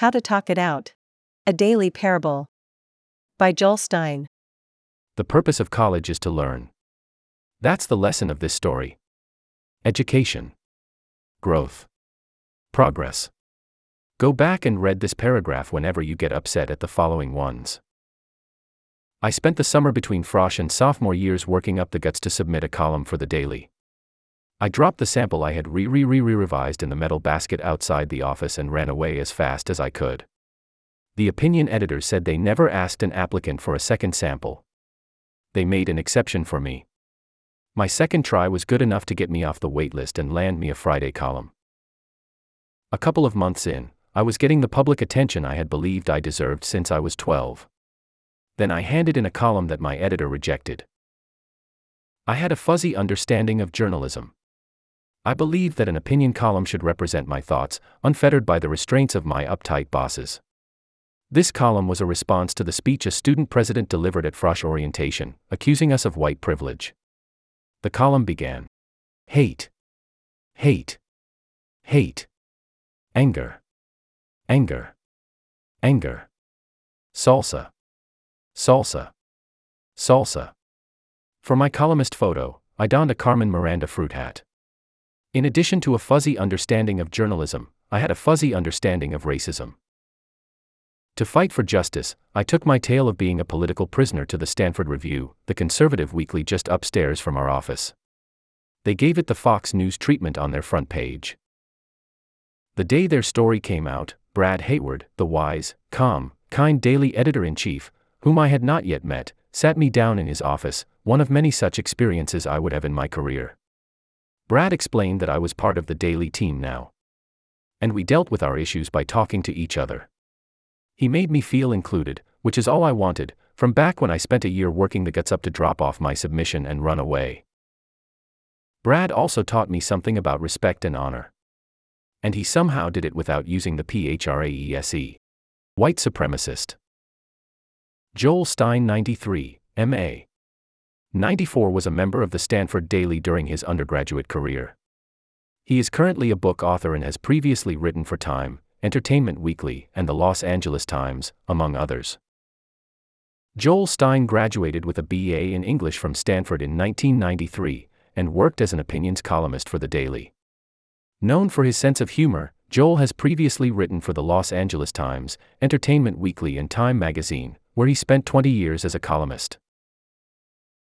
How to Talk It Out. A Daily Parable. By Joel Stein. The purpose of college is to learn. That's the lesson of this story. Education. Growth. Progress. Go back and read this paragraph whenever you get upset at the following ones. I spent the summer between frosh and sophomore years working up the guts to submit a column for the daily. I dropped the sample I had re re re re revised in the metal basket outside the office and ran away as fast as I could. The opinion editor said they never asked an applicant for a second sample. They made an exception for me. My second try was good enough to get me off the waitlist and land me a Friday column. A couple of months in, I was getting the public attention I had believed I deserved since I was 12. Then I handed in a column that my editor rejected. I had a fuzzy understanding of journalism. I believe that an opinion column should represent my thoughts, unfettered by the restraints of my uptight bosses. This column was a response to the speech a student president delivered at Frosh orientation, accusing us of white privilege. The column began Hate. Hate. Hate. Anger. Anger. Anger. Salsa. Salsa. Salsa. For my columnist photo, I donned a Carmen Miranda fruit hat. In addition to a fuzzy understanding of journalism, I had a fuzzy understanding of racism. To fight for justice, I took my tale of being a political prisoner to the Stanford Review, the conservative weekly just upstairs from our office. They gave it the Fox News treatment on their front page. The day their story came out, Brad Hayward, the wise, calm, kind daily editor in chief, whom I had not yet met, sat me down in his office, one of many such experiences I would have in my career. Brad explained that I was part of the daily team now. And we dealt with our issues by talking to each other. He made me feel included, which is all I wanted, from back when I spent a year working the guts up to drop off my submission and run away. Brad also taught me something about respect and honor. And he somehow did it without using the PHRAESE. White supremacist. Joel Stein 93, MA. 94 was a member of the Stanford Daily during his undergraduate career. He is currently a book author and has previously written for Time, Entertainment Weekly, and the Los Angeles Times, among others. Joel Stein graduated with a BA in English from Stanford in 1993 and worked as an opinions columnist for the Daily. Known for his sense of humor, Joel has previously written for the Los Angeles Times, Entertainment Weekly, and Time magazine, where he spent 20 years as a columnist.